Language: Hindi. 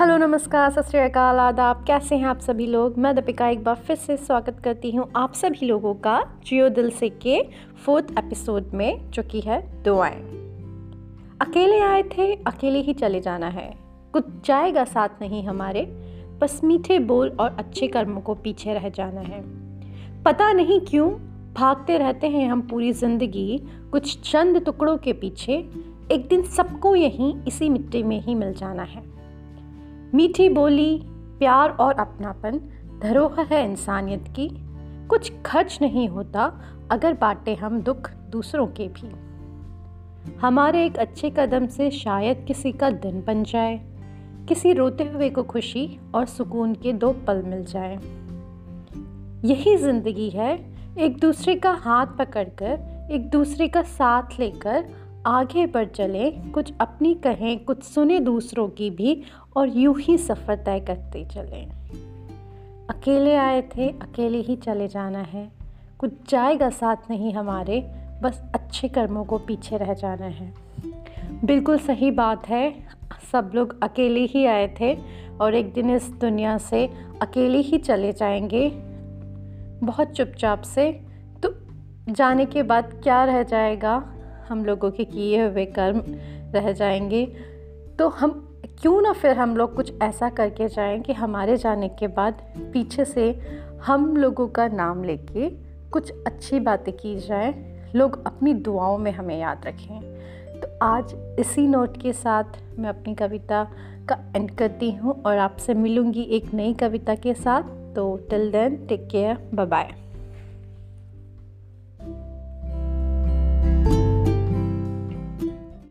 हेलो, नमस्कार, सत श्रीकाल आदाब। कैसे हैं आप सभी लोग? मैं दीपिका एक बार फिर से स्वागत करती हूँ आप सभी लोगों का जियो दिल से के फोर्थ एपिसोड में, जो कि है दुआएँ अकेले आए थे, अकेले ही चले जाना है। कुछ जाएगा साथ नहीं हमारे, बस मीठे बोल और अच्छे कर्मों को पीछे रह जाना है। पता नहीं क्यों, भागते रहते हैं हम पूरी ज़िंदगी कुछ चंद टुकड़ों के पीछे, एक दिन सबको यहीं, इसी मिट्टी में ही मिल जाना है। मीठी बोली, प्यार और अपनापन, धरोहर है इंसानियत की। कुछ खर्च नहीं होता अगर बांटे हम दुख दूसरों के भी। हमारे एक अच्छे कदम से शायद किसी का दिन बन जाए, किसी रोते हुए को खुशी और सुकून के दो पल मिल जाए। यही ज़िंदगी है, एक दूसरे का हाथ पकड़कर, एक दूसरे का साथ लेकर आगे बढ़ चले, कुछ अपनी कहें, कुछ सुने दूसरों की भी और यूँ ही सफ़र तय करते चले। अकेले आए थे, अकेले ही चले जाना है। कुछ जाएगा साथ नहीं हमारे, बस अच्छे कर्मों को पीछे रह जाना है। बिल्कुल सही बात है, सब लोग अकेले ही आए थे और एक दिन इस दुनिया से अकेले ही चले जाएँगे। बहुत चुपचाप से तो जाने के बाद क्या रह जाएगा? हम लोगों के किए हुए कर्म रह जाएँगे। तो हम क्यों ना फिर हम लोग कुछ ऐसा करके जाएँ कि हमारे जाने के बाद पीछे से हम लोगों का नाम लेके कुछ अच्छी बातें की जाए। लोग अपनी दुआओं में हमें याद रखें। तो आज इसी नोट के साथ मैं अपनी कविता का एंड करती हूँ और आपसे मिलूँगी एक नई कविता के साथ। तो till then take care bye